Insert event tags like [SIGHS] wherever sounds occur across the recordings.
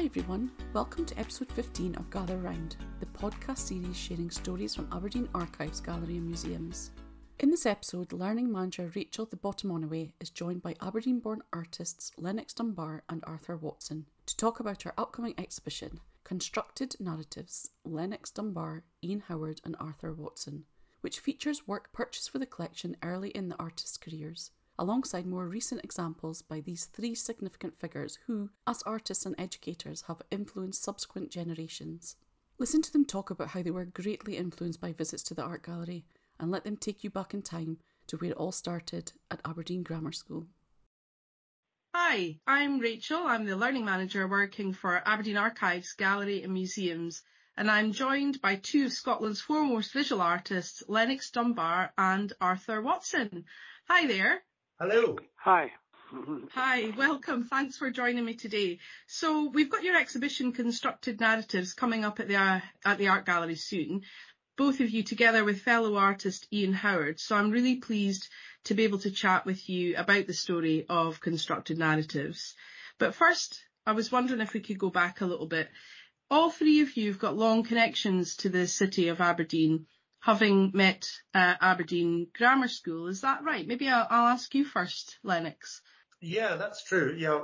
Hi everyone, welcome to episode 15 of Gather Round, the podcast series sharing stories from Aberdeen Archives, Gallery and Museums. In this episode, learning manager Rachel the Bottomonaway is joined by Aberdeen born artists Lennox Dunbar and Arthur Watson to talk about her upcoming exhibition, Constructed Narratives Lennox Dunbar, Ian Howard, and Arthur Watson, which features work purchased for the collection early in the artists' careers alongside more recent examples by these three significant figures who, as artists and educators, have influenced subsequent generations. Listen to them talk about how they were greatly influenced by visits to the art gallery and let them take you back in time to where it all started at Aberdeen Grammar School. Hi, I'm Rachel. I'm the Learning Manager working for Aberdeen Archives, Gallery and Museums, and I'm joined by two of Scotland's foremost visual artists, Lennox Dunbar and Arthur Watson. Hi there. Hello. Hi. Hi, welcome. Thanks for joining me today. So we've got your exhibition Constructed Narratives coming up at the uh, at the art gallery soon. Both of you together with fellow artist Ian Howard. So I'm really pleased to be able to chat with you about the story of Constructed Narratives. But first, I was wondering if we could go back a little bit. All three of you have got long connections to the city of Aberdeen having met uh, Aberdeen Grammar School. Is that right? Maybe I'll, I'll, ask you first, Lennox. Yeah, that's true. Yeah,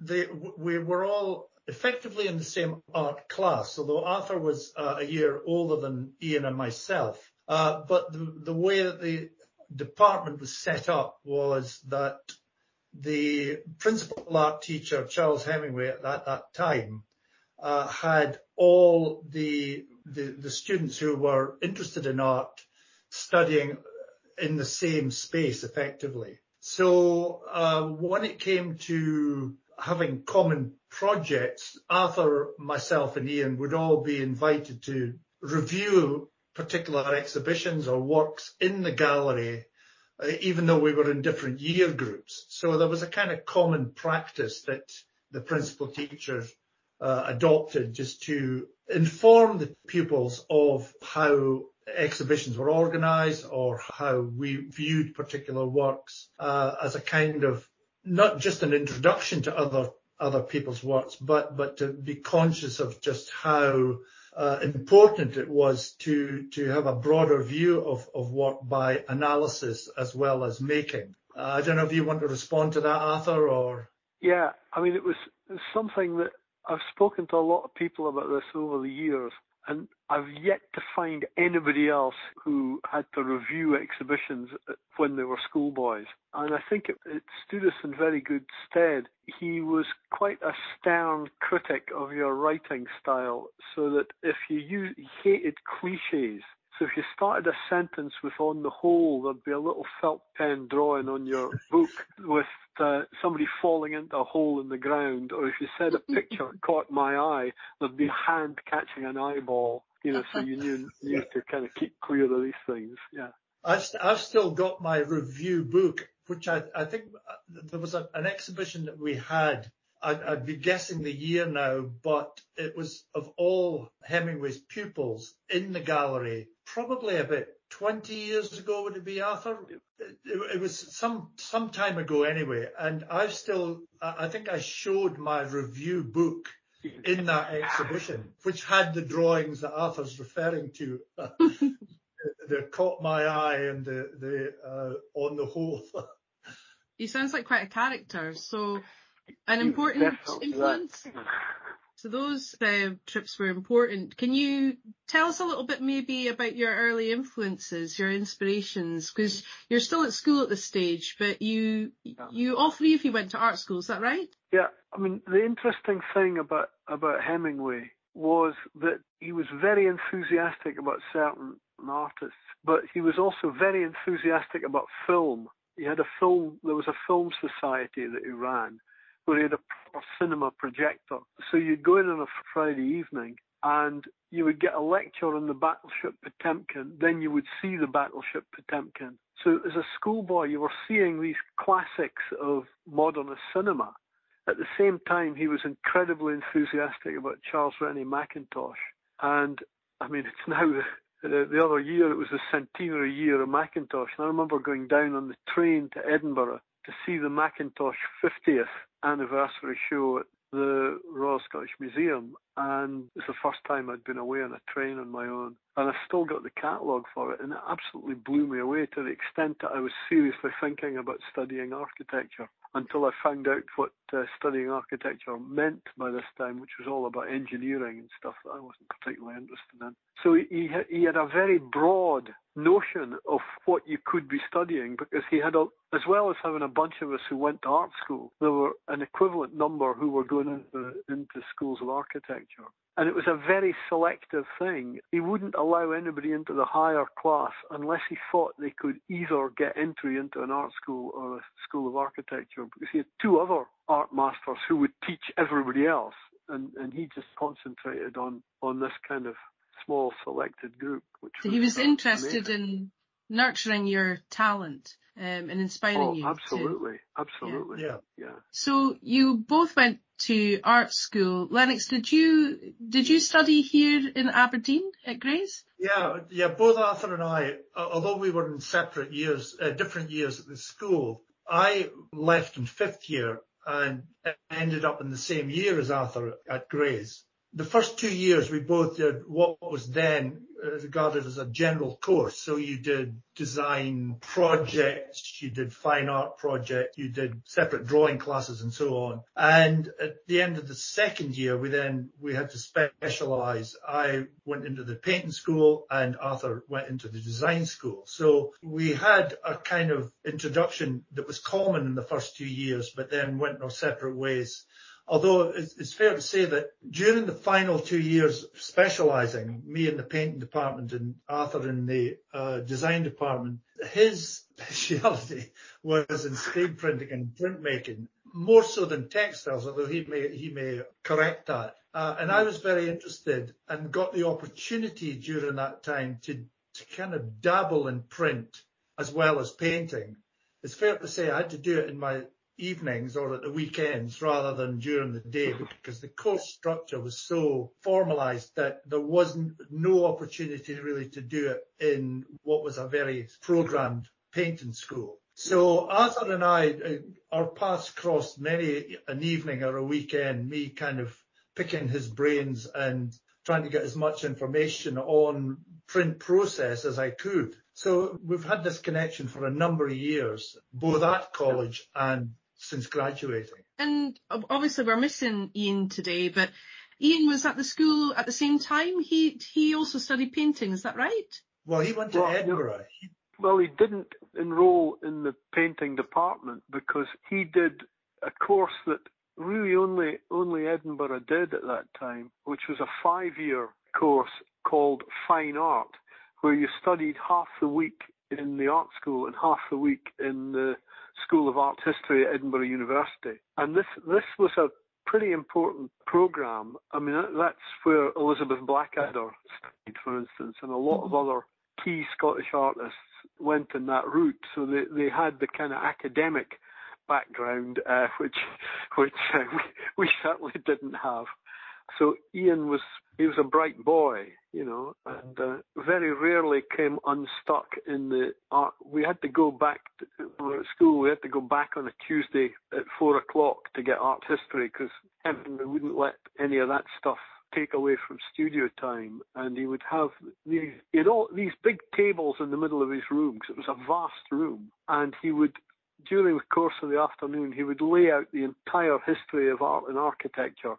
they, we were all effectively in the same art class, although Arthur was uh, a year older than Ian and myself. Uh, but the, the way that the department was set up was that the principal art teacher, Charles Hemingway, at that, that time, uh, had all the the, the students who were interested in art studying in the same space effectively. So uh, when it came to having common projects, Arthur, myself and Ian would all be invited to review particular exhibitions or works in the gallery, uh, even though we were in different year groups. So there was a kind of common practice that the principal teachers uh, adopted just to inform the pupils of how exhibitions were organized or how we viewed particular works uh, as a kind of not just an introduction to other other people's works, but but to be conscious of just how uh, important it was to to have a broader view of of work by analysis as well as making. Uh, I don't know if you want to respond to that, Arthur, or yeah, I mean it was something that I've spoken to a lot of people about this over the years, and I've yet to find anybody else who had to review exhibitions when they were schoolboys. And I think it, it stood us in very good stead. He was quite a stern critic of your writing style, so that if you use, he hated cliches. So if you started a sentence with on the whole, there'd be a little felt pen drawing on your book with uh, somebody falling into a hole in the ground, or if you said a picture caught my eye, there'd be a hand catching an eyeball. You know, so you knew, knew to kind of keep clear of these things. Yeah. I've, I've still got my review book, which I, I think uh, there was a, an exhibition that we had I'd, I'd, be guessing the year now, but it was of all Hemingway's pupils in the gallery, probably about 20 years ago, would it be, Arthur? It, it, was some, some time ago anyway. And I've still, I think I showed my review book in that exhibition, which had the drawings that Arthur's referring to. [LAUGHS] that caught my eye and the, the, uh, on the whole. [LAUGHS] he sounds like quite a character. So an important influence. [SIGHS] So those uh, trips were important. Can you tell us a little bit maybe about your early influences, your inspirations? Because you're still at school at this stage, but you yeah. you all three of you went to art school. Is that right? Yeah. I mean, the interesting thing about about Hemingway was that he was very enthusiastic about certain artists, but he was also very enthusiastic about film. He had a film. There was a film society that he ran where he had a proper cinema projector. So you'd go in on a Friday evening and you would get a lecture on the battleship Potemkin, then you would see the battleship Potemkin. So as a schoolboy, you were seeing these classics of modernist cinema. At the same time, he was incredibly enthusiastic about Charles Rennie Mackintosh. And I mean, [LAUGHS] it's now the, the, the other year, it was the centenary year of Mackintosh. And I remember going down on the train to Edinburgh to see the Mackintosh [LAUGHS] 50th anniversary show at the Royal Scottish Museum, and it's the first time I'd been away on a train on my own. And I still got the catalogue for it, and it absolutely blew me away to the extent that I was seriously thinking about studying architecture until I found out what uh, studying architecture meant by this time, which was all about engineering and stuff that I wasn't particularly interested in. So he, he had a very broad notion of what you could be studying because he had a, as well as having a bunch of us who went to art school, there were an equivalent number who were going into, into schools of architecture. And it was a very selective thing. He wouldn't allow anybody into the higher class unless he thought they could either get entry into an art school or a school of architecture because he had two other art masters who would teach everybody else. And, and he just concentrated on, on this kind of small selected group. Which so he was interested amazing. in nurturing your talent um, and inspiring oh, you. Absolutely, to, absolutely. Yeah. yeah. So you both went to art school. Lennox, did you did you study here in Aberdeen at Gray's? Yeah, yeah. Both Arthur and I, although we were in separate years, uh, different years at the school, I left in fifth year and ended up in the same year as Arthur at Gray's the first two years we both did what was then Uh, regarded as a general course. So you did design projects, you did fine art project, you did separate drawing classes and so on. And at the end of the second year, we then, we had to specialize. I went into the painting school and Arthur went into the design school. So we had a kind of introduction that was common in the first two years, but then went our separate ways although it's fair to say that during the final two years specializing, me in the painting department and Arthur in the uh, design department, his [LAUGHS] speciality was in screen printing and printmaking, more so than textiles, although he may, he may correct that. Uh, and I was very interested and got the opportunity during that time to, to kind of dabble in print as well as painting. It's fair to say I had to do it in my evenings or at the weekends rather than during the day because the course structure was so formalized that there wasn't no opportunity really to do it in what was a very programmed painting school. So Arthur and I, uh, our paths crossed many an evening or a weekend, me kind of picking his brains and trying to get as much information on print process as I could. So we've had this connection for a number of years, both at college and since graduating. And obviously we're missing Ian today, but Ian was at the school at the same time. He he also studied painting, is that right? Well, he went to well, Edinburgh. He, well, he didn't enroll in the painting department because he did a course that really only only Edinburgh did at that time, which was a five-year course called Fine Art, where you studied half the week in the art school and half the week in the School of Art History at Edinburgh University. And this, this was a pretty important program. I mean, that's where Elizabeth Blackadder studied, for instance, and a lot of mm-hmm. other key Scottish artists went in that route. So they, they had the kind of academic background, uh, [LAUGHS] which, which uh, [LAUGHS] we, we certainly didn't have. So Ian was he was a bright boy, you know, and uh, very rarely came unstuck in the art. We had to go back to, we were at school. We had to go back on a Tuesday at four o'clock to get art history because Henry wouldn't let any of that stuff take away from studio time. And he would have these, you know, these big tables in the middle of his room because it was a vast room, and he would during the course of the afternoon, he would lay out the entire history of art and architecture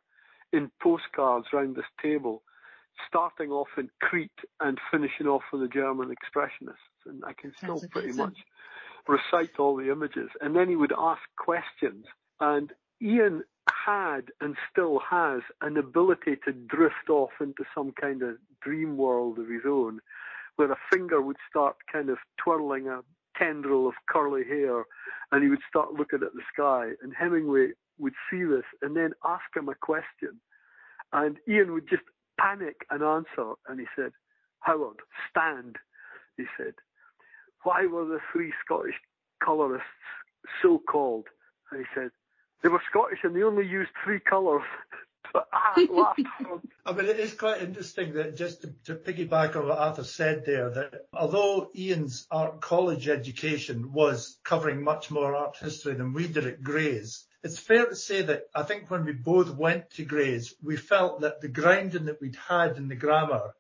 in postcards round this table, starting off in Crete and finishing off with the German expressionists. And I can still pretty much recite all the images. And then he would ask questions. And Ian had and still has an ability to drift off into some kind of dream world of his own, where a finger would start kind of twirling a tendril of curly hair and he would start looking at the sky. And Hemingway would see this and then ask him a question. And Ian would just panic and answer. And he said, Howard, stand. He said, why were the three Scottish colourists so called? And he said, they were Scottish and they only used three colours. [LAUGHS] I mean, it is quite interesting that just to, to, piggyback on what Arthur said there, that although Ian's art college education was covering much more art history than we did at Gray's, it's fair to say that I think when we both went to Grays, we felt that the grounding that we'd had in the grammar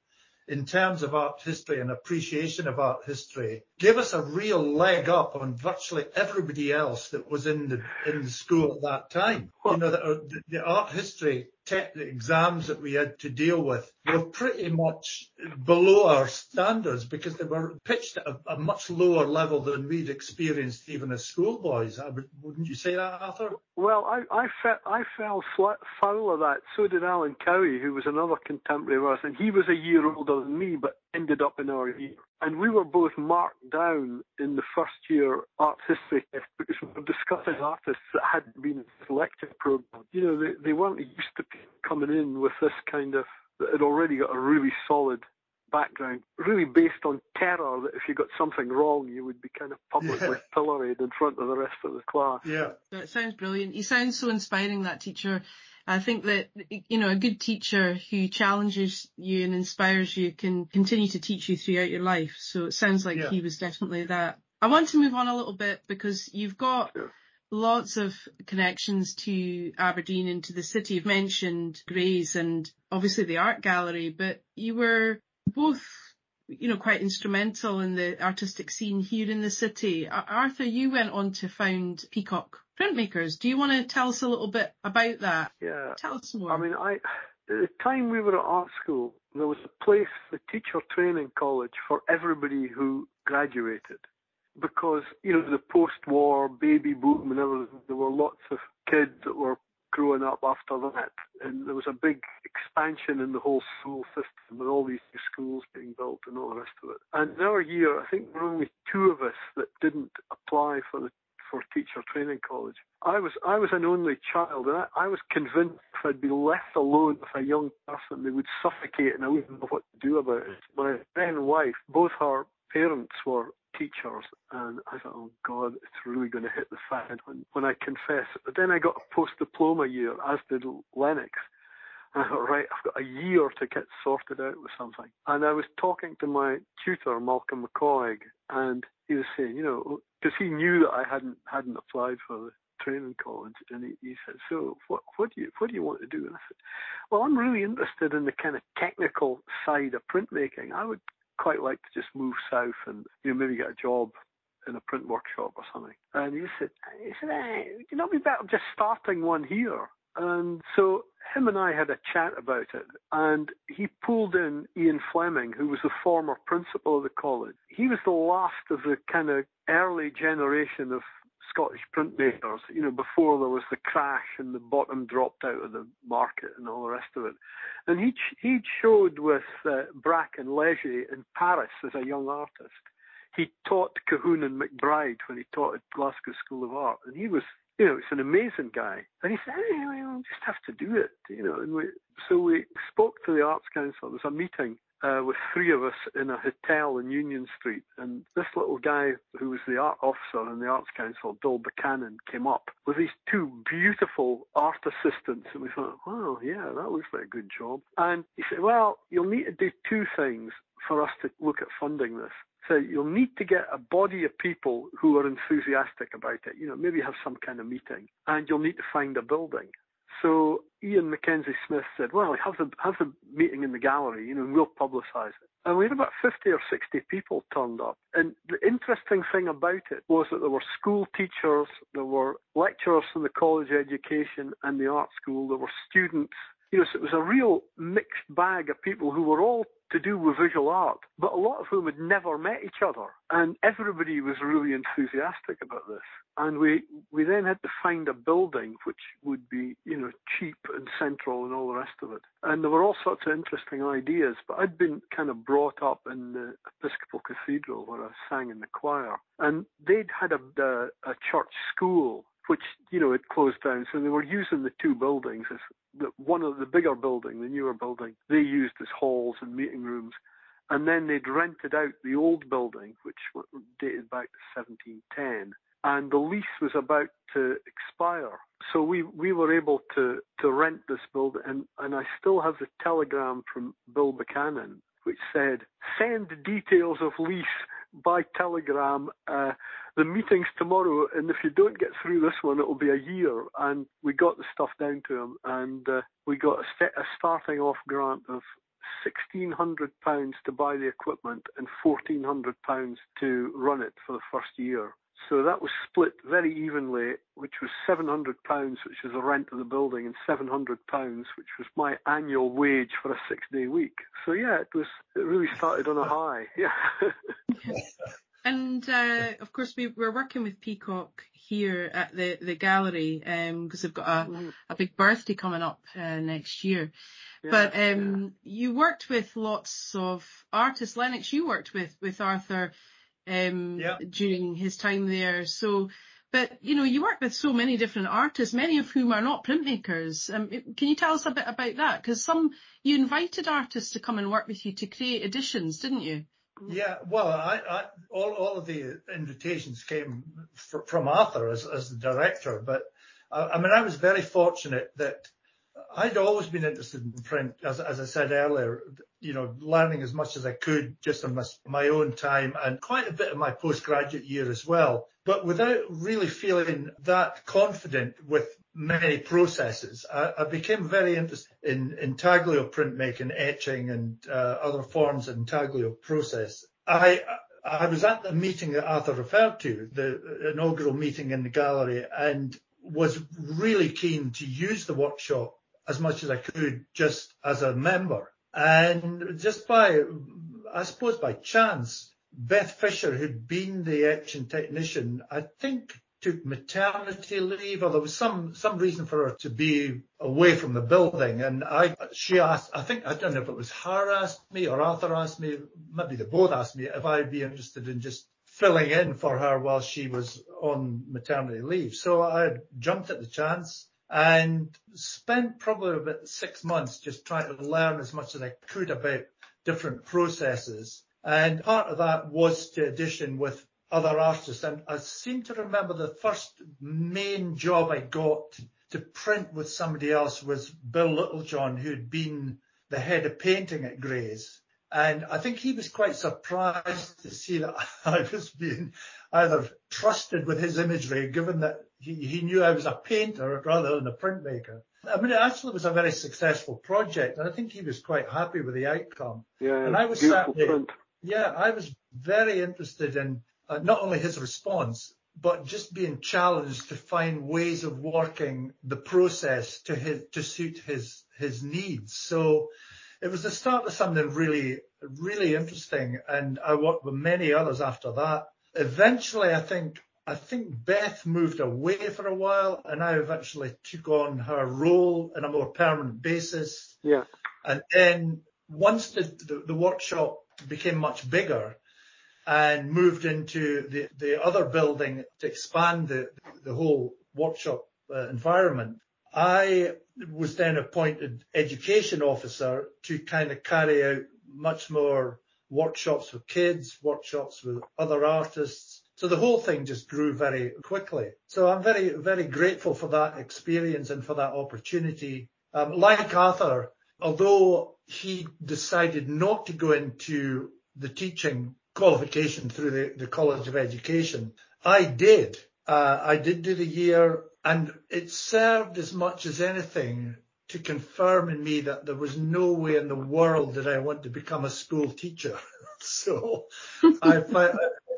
in terms of art history and appreciation of art history gave us a real leg up on virtually everybody else that was in the in the school at that time. Well, you know, the, the art history te- exams that we had to deal with were pretty much below our standards because they were pitched at a, a much lower level than we'd experienced even as schoolboys. Would, wouldn't you say that, Arthur? Well, I, I, fe- I fell foul of that. So did Alan Cowie, who was another contemporary of ours, and he was a year older than me, but ended up in our year. And we were both marked down in the first year art history because we were discussing artists that hadn't been the program. You know, they, they weren't used to coming in with this kind of, that had already got a really solid background, really based on terror that if you got something wrong, you would be kind of publicly yeah. pilloried in front of the rest of the class. Yeah. That sounds brilliant. You sound so inspiring, that teacher. I think that, you know, a good teacher who challenges you and inspires you can continue to teach you throughout your life. So it sounds like yeah. he was definitely that. I want to move on a little bit because you've got lots of connections to Aberdeen and to the city. You've mentioned Grays and obviously the art gallery, but you were both you know, quite instrumental in the artistic scene here in the city. Arthur, you went on to found Peacock Printmakers. Do you want to tell us a little bit about that? Yeah. Tell us more. I mean, I, at the time we were at art school, there was a place, the teacher training college for everybody who graduated. Because, you know, the post-war baby boom and everything, there were lots of kids that were growing up after that. And there was a big expansion in the whole school system with all these new schools being built and all the rest of it. And in our year, I think there were only two of us that didn't apply for the for teacher training college. I was I was an only child, and I, I was convinced if I'd be left alone with a young person, they would suffocate, and I wouldn't know what to do about it. My then wife, both her parents were teachers, and I thought, oh God, it's really going to hit the fan when, when I confess. But then I got a post diploma year, as did Lennox. And I thought, right, I've got a year to get sorted out with something. And I was talking to my tutor, Malcolm McCoig, and he was saying, you know, because he knew that I hadn't hadn't applied for the training college, and he, he said, "So, what what do you what do you want to do?" And I said, "Well, I'm really interested in the kind of technical side of printmaking. I would quite like to just move south and you know maybe get a job in a print workshop or something. And he said, he said, hey, would you not be better just starting one here? And so him and I had a chat about it, and he pulled in Ian Fleming, who was the former principal of the college. He was the last of the kind of early generation of Scottish printmakers, you know, before there was the crash and the bottom dropped out of the market and all the rest of it. And he he showed with uh, Braque and Leger in Paris as a young artist. He taught Colquhoun and MacBryde when he taught at Glasgow School of Art, and he was, you know, it's an amazing guy. And he said, hey, well, just have to do it, you know. And we, so we spoke to the Arts Council. There was a meeting uh, with three of us in a hotel in Union Street. And this little guy who was the art officer in the Arts Council, Bill Buchanan, came up with these two beautiful art assistants. And we thought, wow, yeah, that looks like a good job. And he said, well, you'll need to do two things for us to look at funding this. So you'll need to get a body of people who are enthusiastic about it. You know, maybe have some kind of meeting, and you'll need to find a building. So Ian Mackenzie Smith said, well, have the, have the meeting in the gallery, you know, and we'll publicise it. And we had about 50 or 60 people turned up. And the interesting thing about it was that there were school teachers, there were lecturers from the college of education and the art school, there were students. You know, so it was a real mixed bag of people who were all to do with visual art, but a lot of whom had never met each other. And everybody was really enthusiastic about this. And we, we then had to find a building which would be, you know, cheap and central and all the rest of it. And there were all sorts of interesting ideas, but I'd been kind of brought up in the Episcopal Cathedral where I sang in the choir. And they'd had a, a, a church school which you know had closed down. So they were using the two buildings as the, one of the bigger building, the newer building. They used as halls and meeting rooms, and then they'd rented out the old building, which dated back to 1710, and the lease was about to expire. So we, we were able to, to rent this building, and, and I still have the telegram from Bill Buchanan, which said, send details of lease by telegram, uh, the meeting's tomorrow, and if you don't get through this one, it'll be a year. And we got the stuff down to him, and uh, we got a, set, a starting off grant of £1,600 to buy the equipment and £1,400 to run it for the first year. So that was split very evenly, which was £700, which was the rent of the building, and £700, which was my annual wage for a six-day week. So yeah, it was it really started on a high. [LAUGHS] Yeah. [LAUGHS] and uh, of course, we, we're working with Peacock here at the the gallery because um, they've got a, mm. a big birthday coming up uh, next year. Yeah, but um, yeah. you worked with lots of artists. Lennox, you worked with with Arthur um, yeah. during his time there. So, but you know, you work with so many different artists, many of whom are not printmakers. Um, can you tell us a bit about that? Because some you invited artists to come and work with you to create editions, didn't you? Yeah, well, I, I, all all of the invitations came fr- from Arthur as as the director, but uh, I mean, I was very fortunate that I'd always been interested in print, as, as I said earlier, you know, learning as much as I could just on my, my own time and quite a bit of my postgraduate year as well. But without really feeling that confident with many processes, I, I became very interested in intaglio printmaking, etching and uh, other forms of intaglio process. I, I was at the meeting that Arthur referred to, the inaugural meeting in the gallery, and was really keen to use the workshop as much as I could just as a member. And just by, I suppose by chance, Beth Fisher, who'd been the etching technician, I think took maternity leave or there was some, some reason for her to be away from the building. And I, she asked, I think, I don't know if it was her asked me or Arthur asked me, maybe they both asked me if I'd be interested in just filling in for her while she was on maternity leave. So I jumped at the chance and spent probably about six months just trying to learn as much as I could about different processes. And part of that was to audition with other artists. And I seem to remember the first main job I got to print with somebody else was Bill Littlejohn, who'd been the head of painting at Gray's. And I think he was quite surprised to see that [LAUGHS] I was being either trusted with his imagery, given that he, he knew I was a painter rather than a printmaker. I mean, it actually was a very successful project, and I think he was quite happy with the outcome. Yeah, and I was certainly, yeah, I was very interested in uh, not only his response, but just being challenged to find ways of working the process to his to suit his his needs. So it was the start of something really really interesting, and I worked with many others after that. Eventually, I think I think Beth moved away for a while and I eventually took on her role on a more permanent basis. Yeah. And then once the, the, the workshop became much bigger and moved into the, the other building to expand the, the whole workshop uh, environment, I was then appointed education officer to kind of carry out much more workshops with kids, workshops with other artists, so the whole thing just grew very quickly. So I'm very, very grateful for that experience and for that opportunity. Um, like Arthur, although he decided not to go into the teaching qualification through the, the College of Education, I did. Uh, I did do the year and it served as much as anything to confirm in me that there was no way in the world that I want to become a school teacher. [LAUGHS] so I,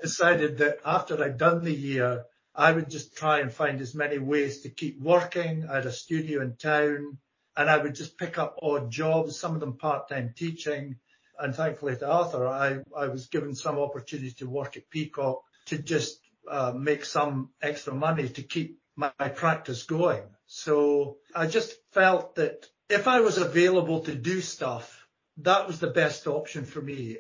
decided that after I'd done the year, I would just try and find as many ways to keep working. I had a studio in town and I would just pick up odd jobs, some of them part-time teaching. And thankfully to Arthur, I, I was given some opportunity to work at Peacock to just uh, make some extra money to keep my, my practice going. So I just felt that if I was available to do stuff, that was the best option for me.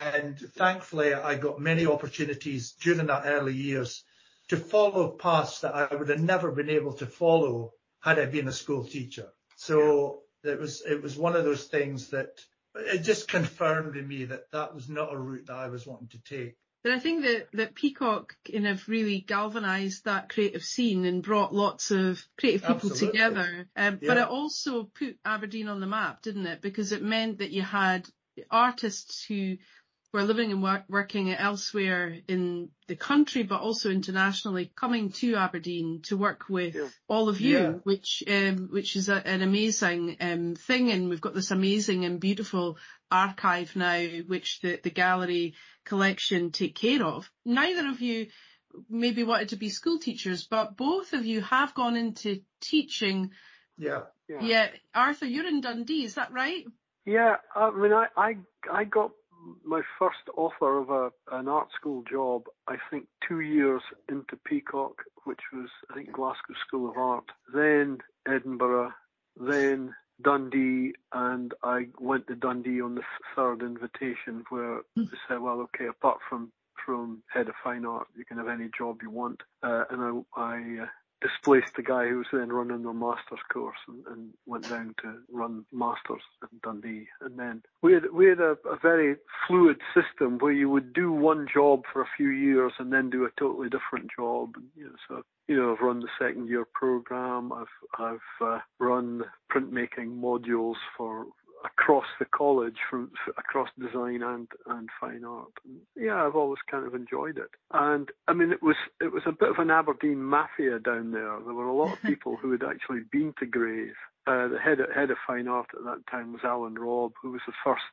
And thankfully, I got many opportunities during that early years to follow paths that I would have never been able to follow had I been a school teacher. So it was, it was one of those things that it just confirmed in me that that was not a route that I was wanting to take. But I think that, that Peacock kind of really galvanised that creative scene and brought lots of creative people Absolutely. together. Um, yeah. But it also put Aberdeen on the map, didn't it? Because it meant that you had artists who who are living and work, working elsewhere in the country, but also internationally, coming to Aberdeen to work with Yeah. all of you, Yeah. which um, which is a, an amazing um, thing. And we've got this amazing and beautiful archive now, which the, the gallery collection take care of. Neither of you maybe wanted to be school teachers, but both of you have gone into teaching. Yeah. Yeah. Yeah, Arthur, you're in Dundee, is that right? Yeah, I mean, I, I, I got my first offer of a, an art school job, I think two years into Peacock, which was, I think, Glasgow School of Art, then Edinburgh, then Dundee, and I went to Dundee on the third invitation where they said, well, okay, apart from, from head of fine art, you can have any job you want. Uh, and I, I uh, displaced the guy who was then running the master's course and, and went down to run masters in Dundee. And then we had we had a, a very fluid system where you would do one job for a few years and then do a totally different job. And, you know, so you know, I've run the second year program. I've I've uh, run printmaking modules for across the college from across design and and fine art. Yeah, I've always kind of enjoyed it. And I mean, it was it was a bit of an Aberdeen mafia down there. There were a lot of [LAUGHS] people who had actually been to Grays. Uh, the head of, head of fine art at that time was Alan Robb, who was the first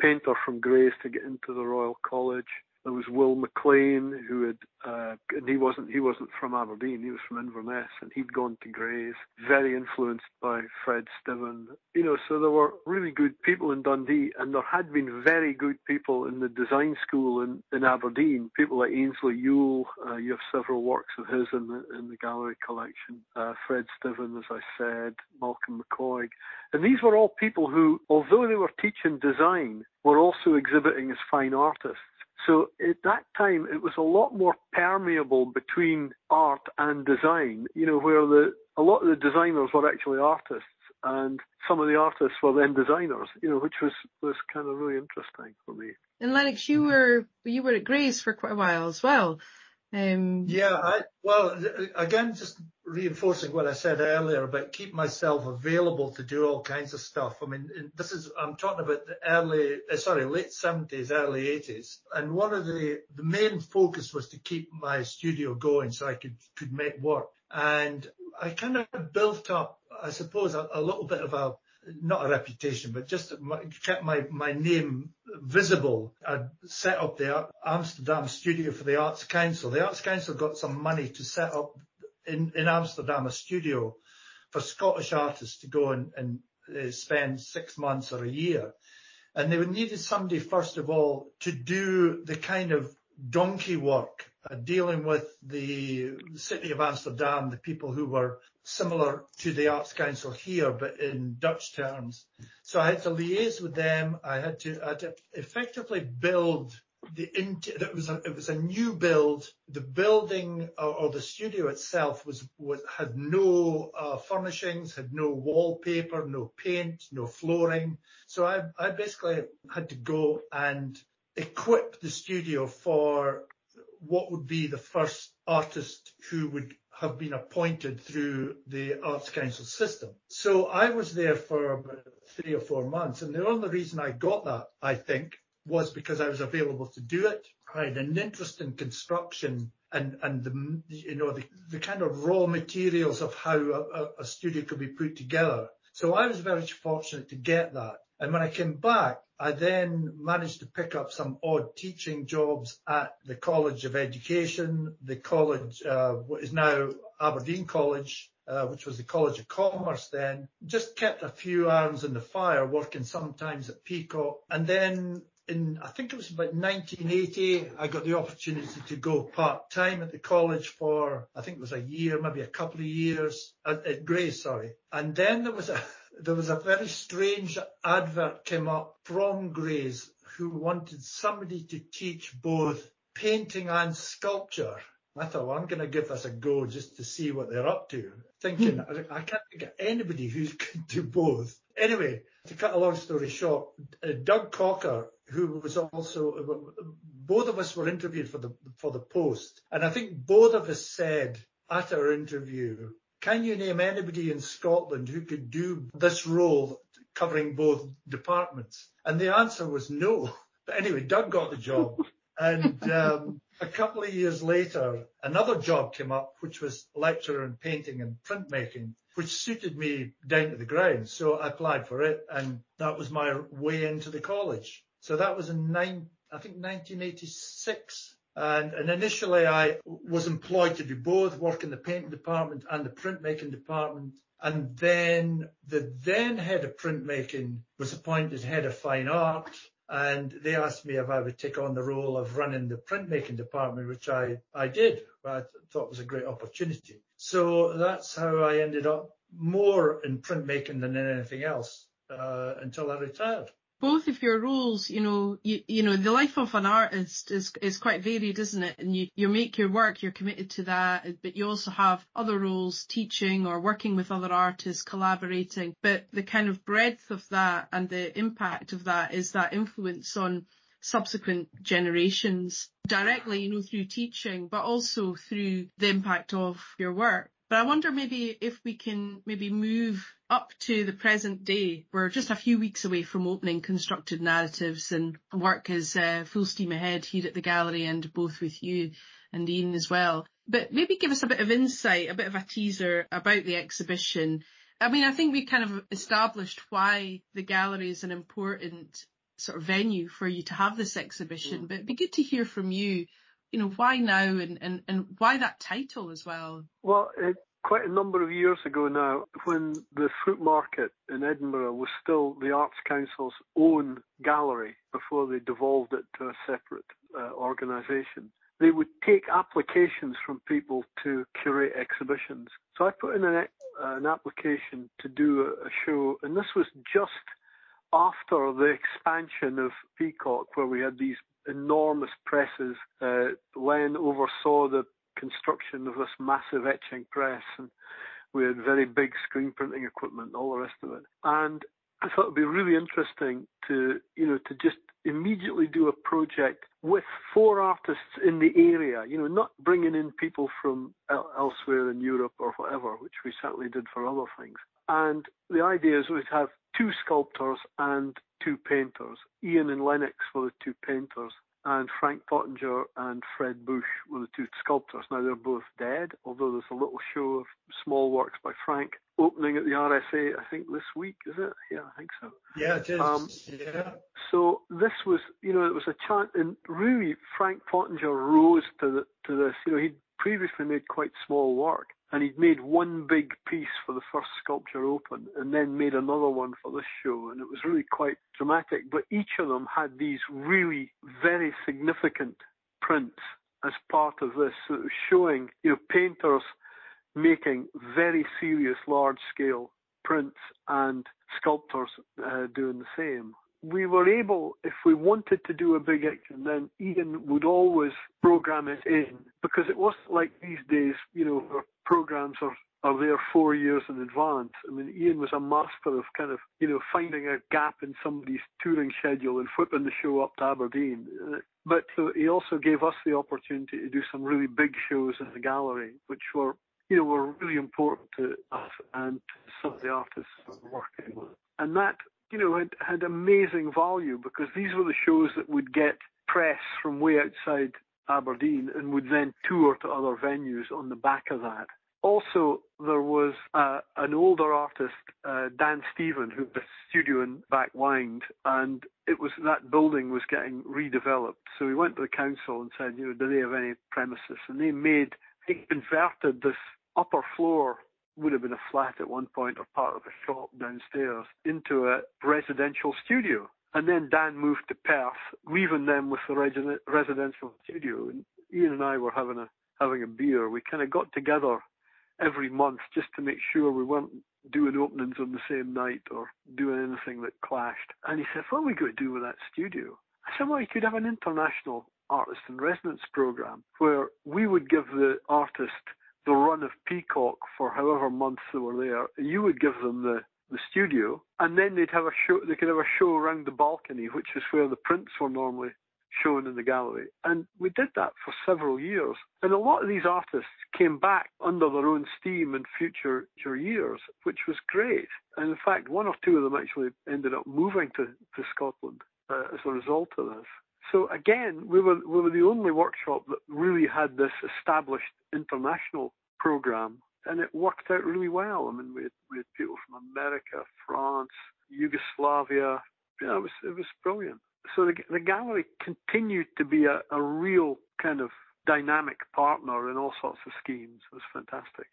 painter from Grays to get into the Royal College. There was Will Maclean, who had, uh, and he wasn't he wasn't from Aberdeen, he was from Inverness, and he'd gone to Grays. Very influenced by Fred Stiven, you know. So there were really good people in Dundee, and there had been very good people in the design school in, in Aberdeen. People like Ainslie Yule. Uh, you have several works of his in the in the gallery collection. Uh, Fred Stiven, as I said, Malcolm McCoig, and these were all people who, although they were teaching design, were also exhibiting as fine artists. So at that time, it was a lot more permeable between art and design, you know, where the, a lot of the designers were actually artists and some of the artists were then designers, you know, which was, was kind of really interesting for me. And Lennox, you were you were at Grays for quite a while as well. Um, Yeah, I, well, again, just reinforcing what I said earlier about keep myself available to do all kinds of stuff. I mean, this is, I'm talking about the early, uh, sorry, late 70s, early 80s. And one of the, the main focus was to keep my studio going so I could, could make work. And I kind of built up, I suppose, a, a little bit of a, not a reputation, but just kept my, my name visible. I set up the Amsterdam studio for the Arts Council. The Arts Council got some money to set up in, in Amsterdam a studio for Scottish artists to go and, and uh, spend six months or a year. And they needed somebody, first of all, to do the kind of donkey work, uh, dealing with the city of Amsterdam, the people who were similar to the Arts Council here, but in Dutch terms. So I had to liaise with them. I had to, I had to effectively build the it was a, it was a new build. The building or, or the studio itself was, was had no uh, furnishings, had no wallpaper, no paint, no flooring. So I, I basically had to go and equip the studio for what would be the first artist who would have been appointed through the Arts Council system. So I was there for about three or four months, and the only reason I got that, I think, was because I was available to do it. I had an interest in construction and and the you know the, the kind of raw materials of how a, a studio could be put together. So I was very fortunate to get that. And when I came back, I then managed to pick up some odd teaching jobs at the College of Education, the college, uh, what is now Aberdeen College, uh, which was the College of Commerce then. Just kept a few irons in the fire, working sometimes at Peacock. And then in, I think it was about 1980, I got the opportunity to go part time at the college for, I think it was a year, maybe a couple of years at, at sorry. And then there was a, [LAUGHS] there was a very strange advert came up from Grays who wanted somebody to teach both painting and sculpture. I thought, well, I'm going to give this a go just to see what they're up to. Thinking, I, I can't think of anybody who [LAUGHS] can do both. Anyway, to cut a long story short, uh, Doug Cocker, who was also, both of us were interviewed for the, for the post. And I think both of us said at our interview, can you name anybody in Scotland who could do this role covering both departments? And the answer was no. But anyway, Doug got the job. and um, a couple of years later, another job came up, which was lecturer in painting and printmaking, which suited me down to the ground. So I applied for it, and that was my way into the college. So that was in nine, I think 1986. And, and initially I was employed to do both, work in the painting department and the printmaking department. And then the then head of printmaking was appointed head of fine art. And they asked me if I would take on the role of running the printmaking department, which I, I did. I thought was a great opportunity. So that's how I ended up more in printmaking than in anything else uh, until I retired both of your roles, you know, you, you know, the life of an artist is is quite varied, isn't it? And you, you make your work, you're committed to that, but you also have other roles, teaching or working with other artists, collaborating. But the kind of breadth of that and the impact of that is that influence on subsequent generations directly, you know, through teaching, but also through the impact of your work. But I wonder maybe if we can maybe move up to the present day. We're just a few weeks away from opening constructed narratives and work is uh, full steam ahead here at the gallery and both with you and Ian as well. But maybe give us a bit of insight, a bit of a teaser about the exhibition. I mean, I think we kind of established why the gallery is an important sort of venue for you to have this exhibition, mm. but it'd be good to hear from you you know, why now and, and, and why that title as well? Well, it, quite a number of years ago now, when the Fruitmarket in Edinburgh was still the Arts Council's own gallery before they devolved it to a separate uh, organisation, they would take applications from people to curate exhibitions. So I put in an, an application to do a, a show, and this was just after the expansion of Peacock, where we had these enormous presses. Uh, Len oversaw the construction of this massive etching press, and we had very big screen printing equipment, all the rest of it. And I thought it'd be really interesting to, you know, to just immediately do a project with four artists in the area, you know, not bringing in people from elsewhere in Europe or whatever, which we certainly did for other things. And the idea is we'd have two sculptors and two painters. Ian and Lennox were the two painters, and Frank Pottinger and Fred Bush were the two sculptors. Now they're both dead, although there's a little show of small works by Frank opening at the RSA, I think this week, is it? Yeah, I think so. Yeah, it is. Um, yeah. So this was, you know, it was a chance, and really Frank Pottinger rose to the, to this. You know, he'd previously made quite small work, and he'd made one big piece for the first sculpture open and then made another one for this show and it was really quite dramatic. But each of them had these really very significant prints as part of this. So it was showing you know painters making very serious large scale prints and sculptors uh, doing the same we were able, if we wanted to do a big action, then Ian would always program it in because it wasn't like these days, you know, where programs are are there four years in advance. I mean, Ian was a master of kind of, you know, finding a gap in somebody's touring schedule and flipping the show up to Aberdeen. Uh, but he also gave us the opportunity to do some really big shows in the gallery, which were, you know, were really important to us and to some of the artists we were working with. And that you know, had, had amazing value because these were the shows that would get press from way outside Aberdeen and would then tour to other venues on the back of that. Also, there was uh, an older artist, uh, Dan Stephen, who had a studio in Back Backwind, and it was that building was getting redeveloped. So we went to the council and said, you know, do they have any premises? And they made, they converted this upper floor would have been a flat at one point or part of a shop downstairs into a residential studio. And then Dan moved to Perth, leaving them with the residential studio. And Ian and I were having a having a beer. We kind of got together every month just to make sure we weren't doing openings on the same night or doing anything that clashed. And he said, "What are we going to do with that studio?" I said, "Well, you could have an international artist in residence program where we would give the artist the run of Peacock for however months they were there, you would give them the, the studio, and then they'd have a show. They could have a show around the balcony, which is where the prints were normally shown in the gallery. And we did that for several years. And a lot of these artists came back under their own steam in future, years, which was great. And in fact, one or two of them actually ended up moving to, to Scotland. uh, as a result of this. So again, we were we were the only workshop that really had this established international program, and it worked out really well. I mean, we had, we had people from America, France, Yugoslavia. Know, it was it was brilliant. So the, the gallery continued to be a, a real kind of dynamic partner in all sorts of schemes. It was fantastic.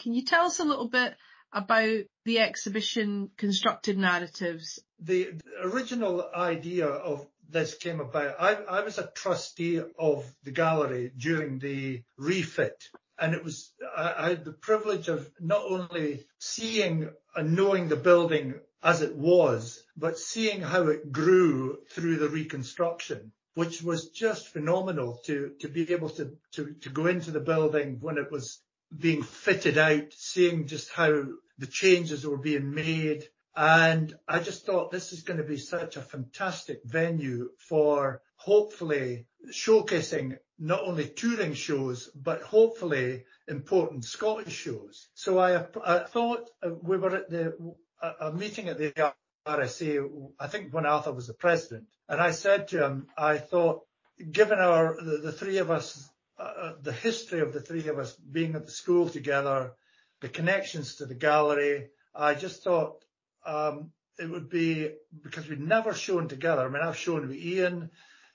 Can you tell us a little bit about the exhibition Constructed Narratives? The original idea of this came about. I, I was a trustee of the gallery during the refit and it was I, had the privilege of not only seeing and knowing the building as it was, but seeing how it grew through the reconstruction, which was just phenomenal to to be able to to, to go into the building when it was being fitted out, seeing just how the changes were being made, and I just thought this is going to be such a fantastic venue for hopefully showcasing not only touring shows, but hopefully important Scottish shows. So I, I thought uh, we were at the, a, meeting at the RSA, I think when Arthur was the president, and I said to him, I thought, given our, the, the three of us, uh, uh the history of the three of us being at the school together, the connections to the gallery, I just thought um, it would be because we'd never shown together. I mean, I've shown with Ian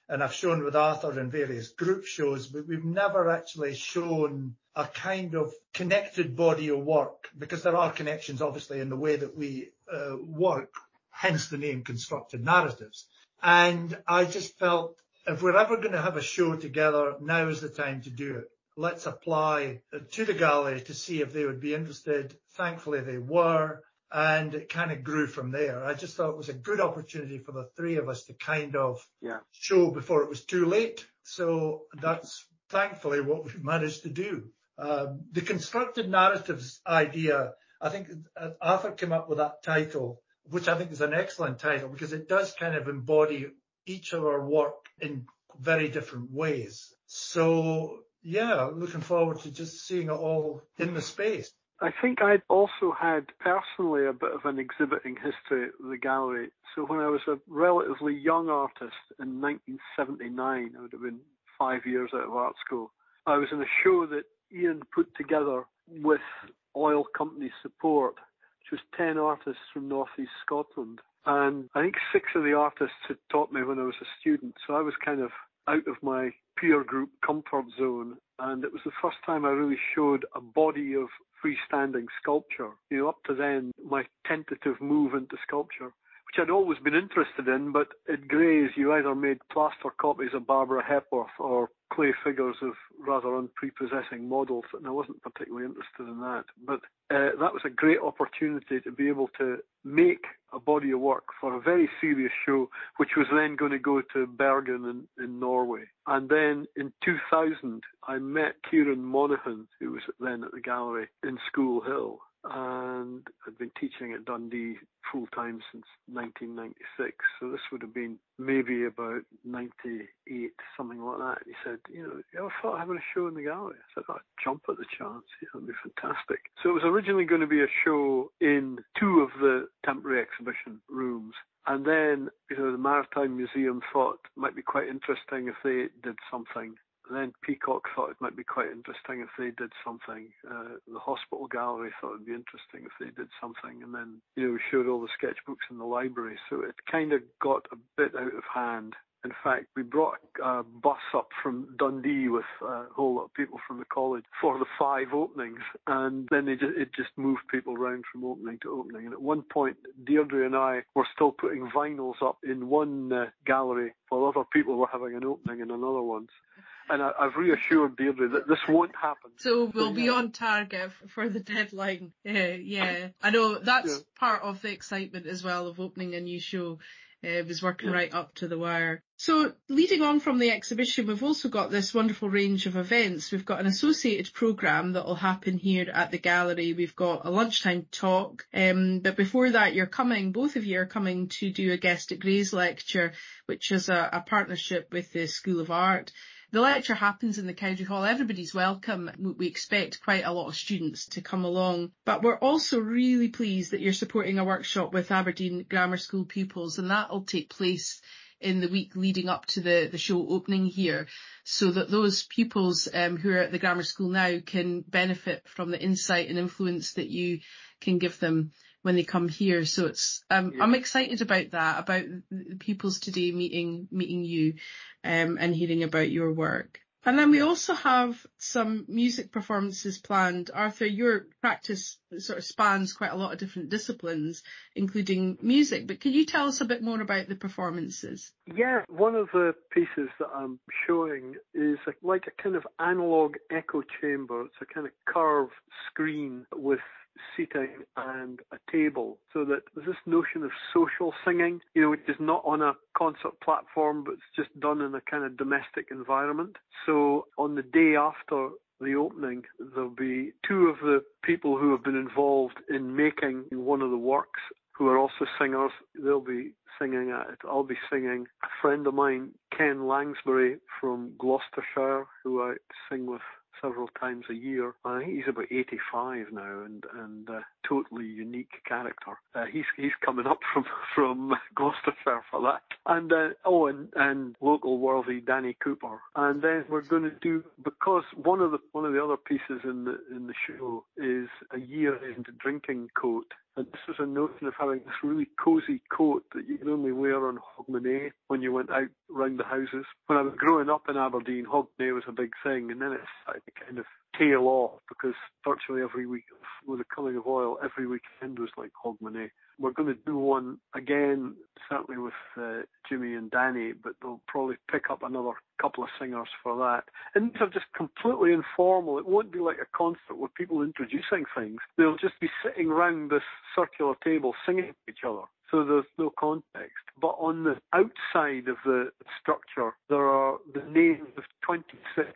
and I've shown with Arthur in various group shows, but we've never actually shown a kind of connected body of work because there are connections obviously in the way that we uh, work, hence the name constructed narratives. And I just felt if we're ever going to have a show together, now is the time to do it. Let's apply to the gallery to see if they would be interested. Thankfully they were and it kind of grew from there. I just thought it was a good opportunity for the three of us to kind of yeah. show before it was too late. So that's thankfully what we've managed to do. Um, the constructed narratives idea, I think Arthur came up with that title, which I think is an excellent title because it does kind of embody each of our work in very different ways. So yeah, looking forward to just seeing it all in the space. I think I'd also had personally a bit of an exhibiting history at the gallery. So when I was a relatively young artist in 1979, I would have been five years out of art school. I was in a show that Ian put together with oil company support, which was 10 artists from northeast Scotland. And I think six of the artists had taught me when I was a student. So I was kind of out of my peer group comfort zone. And it was the first time I really showed a body of freestanding sculpture. You know, up to then, my tentative move into sculpture, which I'd always been interested in, but at Gray's, you either made plaster copies of Barbara Hepworth or clay figures of rather unprepossessing models, and I wasn't particularly interested in that. But uh, that was a great opportunity to be able to make a body of work for a very serious show, which was then going to go to Bergen in, in Norway. And then in 2000, I met Kieran Monaghan, who was then at the gallery in School Hill, and I'd been teaching at Dundee full time since 1996. So this would have been maybe about 98, something like that. He said, you know, you ever thought of having a show in the gallery? I said, I'd jump at the chance. Yeah, it'd be fantastic. So it was originally going to be a show in two of the temporary exhibition rooms. And then, you know, the Maritime Museum thought it might be quite interesting if they did something then Peacock thought it might be quite interesting if they did something. Uh, the hospital gallery thought it'd be interesting if they did something, and then you know we showed all the sketchbooks in the library, so it kind of got a bit out of hand. In fact, we brought a bus up from Dundee with a whole lot of people from the college for the five openings, and then just, it just moved people around from opening to opening. And at one point, Deirdre and I were still putting vinyls up in one uh, gallery while other people were having an opening in another one and I, have reassured Deirdre that this won't happen. So we'll be on target for the deadline. Yeah, yeah. I know that's yeah. part of the excitement as well of opening a new show. Uh, was working yeah. right up to the wire. So leading on from the exhibition, we've also got this wonderful range of events. We've got an associated programme that will happen here at the gallery. We've got a lunchtime talk. Um, but before that, you're coming, both of you are coming to do a guest at Gray's lecture, which is a, a partnership with the School of Art. The lecture happens in the Cowdray Hall. Everybody's welcome. We expect quite a lot of students to come along. But we're also really pleased that you're supporting a workshop with Aberdeen Grammar School pupils and that will take place in the week leading up to the, the show opening here so that those pupils um, who are at the grammar school now can benefit from the insight and influence that you can give them when they come here. So it's um, yeah. I'm excited about that, about the pupils today meeting meeting you um, and hearing about your work. And then we also have some music performances planned. Arthur, your practice sort of spans quite a lot of different disciplines, including music, but can you tell us a bit more about the performances? Yeah, one of the pieces that I'm showing is a, like a kind of analog echo chamber. It's a kind of curved screen with seating and a table so that there's this notion of social singing, you know, which is not on a concert platform, but it's just done in a kind of domestic environment. So on the day after the opening, there'll be two of the people who have been involved in making one of the works who are also singers. They'll be singing at it. I'll be singing. A friend of mine, Ken Langsbury from Gloucestershire, who I sing with several times a year. I think he's about 85 now and and uh, totally unique character. Uh, he's he's coming up [LAUGHS] from from Gloucestershire for that. And uh, oh, and and local worthy Danny Cooper. And then we're going to do because one of the one of the other pieces in the in the show is a year into drinking coat and this was a notion of having this really cosy coat that you could only wear on Hogmanay when you went out round the houses. When I was growing up in Aberdeen, Hogmanay was a big thing, and then it started to kind of tail off because virtually every week, with the coming of oil, every weekend was like Hogmanay. We're going to do one again, certainly with uh, Jimmy and Danny, but they'll probably pick up another couple of singers for that. And these are just completely informal. It won't be like a concert with people introducing things. They'll just be sitting around this circular table singing to each other. So there's no context. But on the outside of the structure, there are the names of 26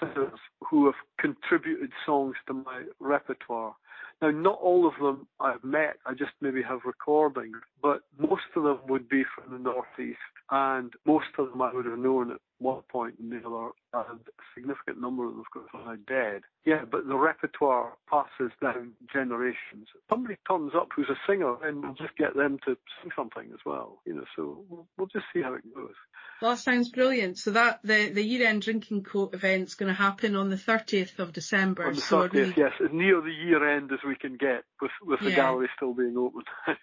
singers who have contributed songs to my repertoire. Now, not all of them I've met, I just maybe have recordings, but most of them would be from the Northeast, and most of them I would have known at one point and the other, and a significant number of them, of course, are now dead. Yeah, but the repertoire passes down generations. Somebody comes up who's a singer, and we'll just get them to sing something as well, you know, so we'll, we'll just see how it goes. Well, that sounds brilliant. So that the, the year-end drinking coat event's going to happen on the 30th of December. On the 30th, so really... yes, as near the year-end as we can get, with with the yeah. gallery still being open. [LAUGHS]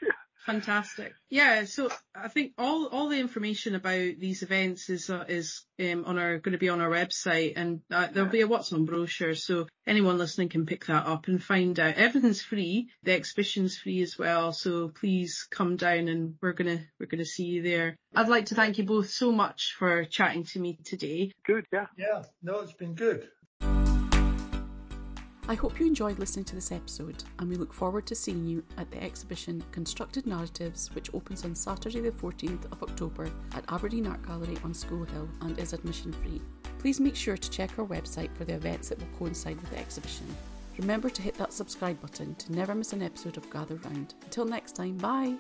Fantastic. Yeah, so I think all all the information about these events is uh, is um, on our going to be on our website, and uh, there'll be a what's on brochure, so anyone listening can pick that up and find out. Everything's free. The exhibition's free as well, so please come down, and we're gonna we're gonna see you there. I'd like to thank you both so much for chatting to me today. Good, yeah. Yeah, no, it's been good. I hope you enjoyed listening to this episode, and we look forward to seeing you at the exhibition Constructed Narratives, which opens on Saturday, the 14th of October at Aberdeen Art Gallery on School Hill and is admission free. Please make sure to check our website for the events that will coincide with the exhibition. Remember to hit that subscribe button to never miss an episode of Gather Round. Until next time, bye!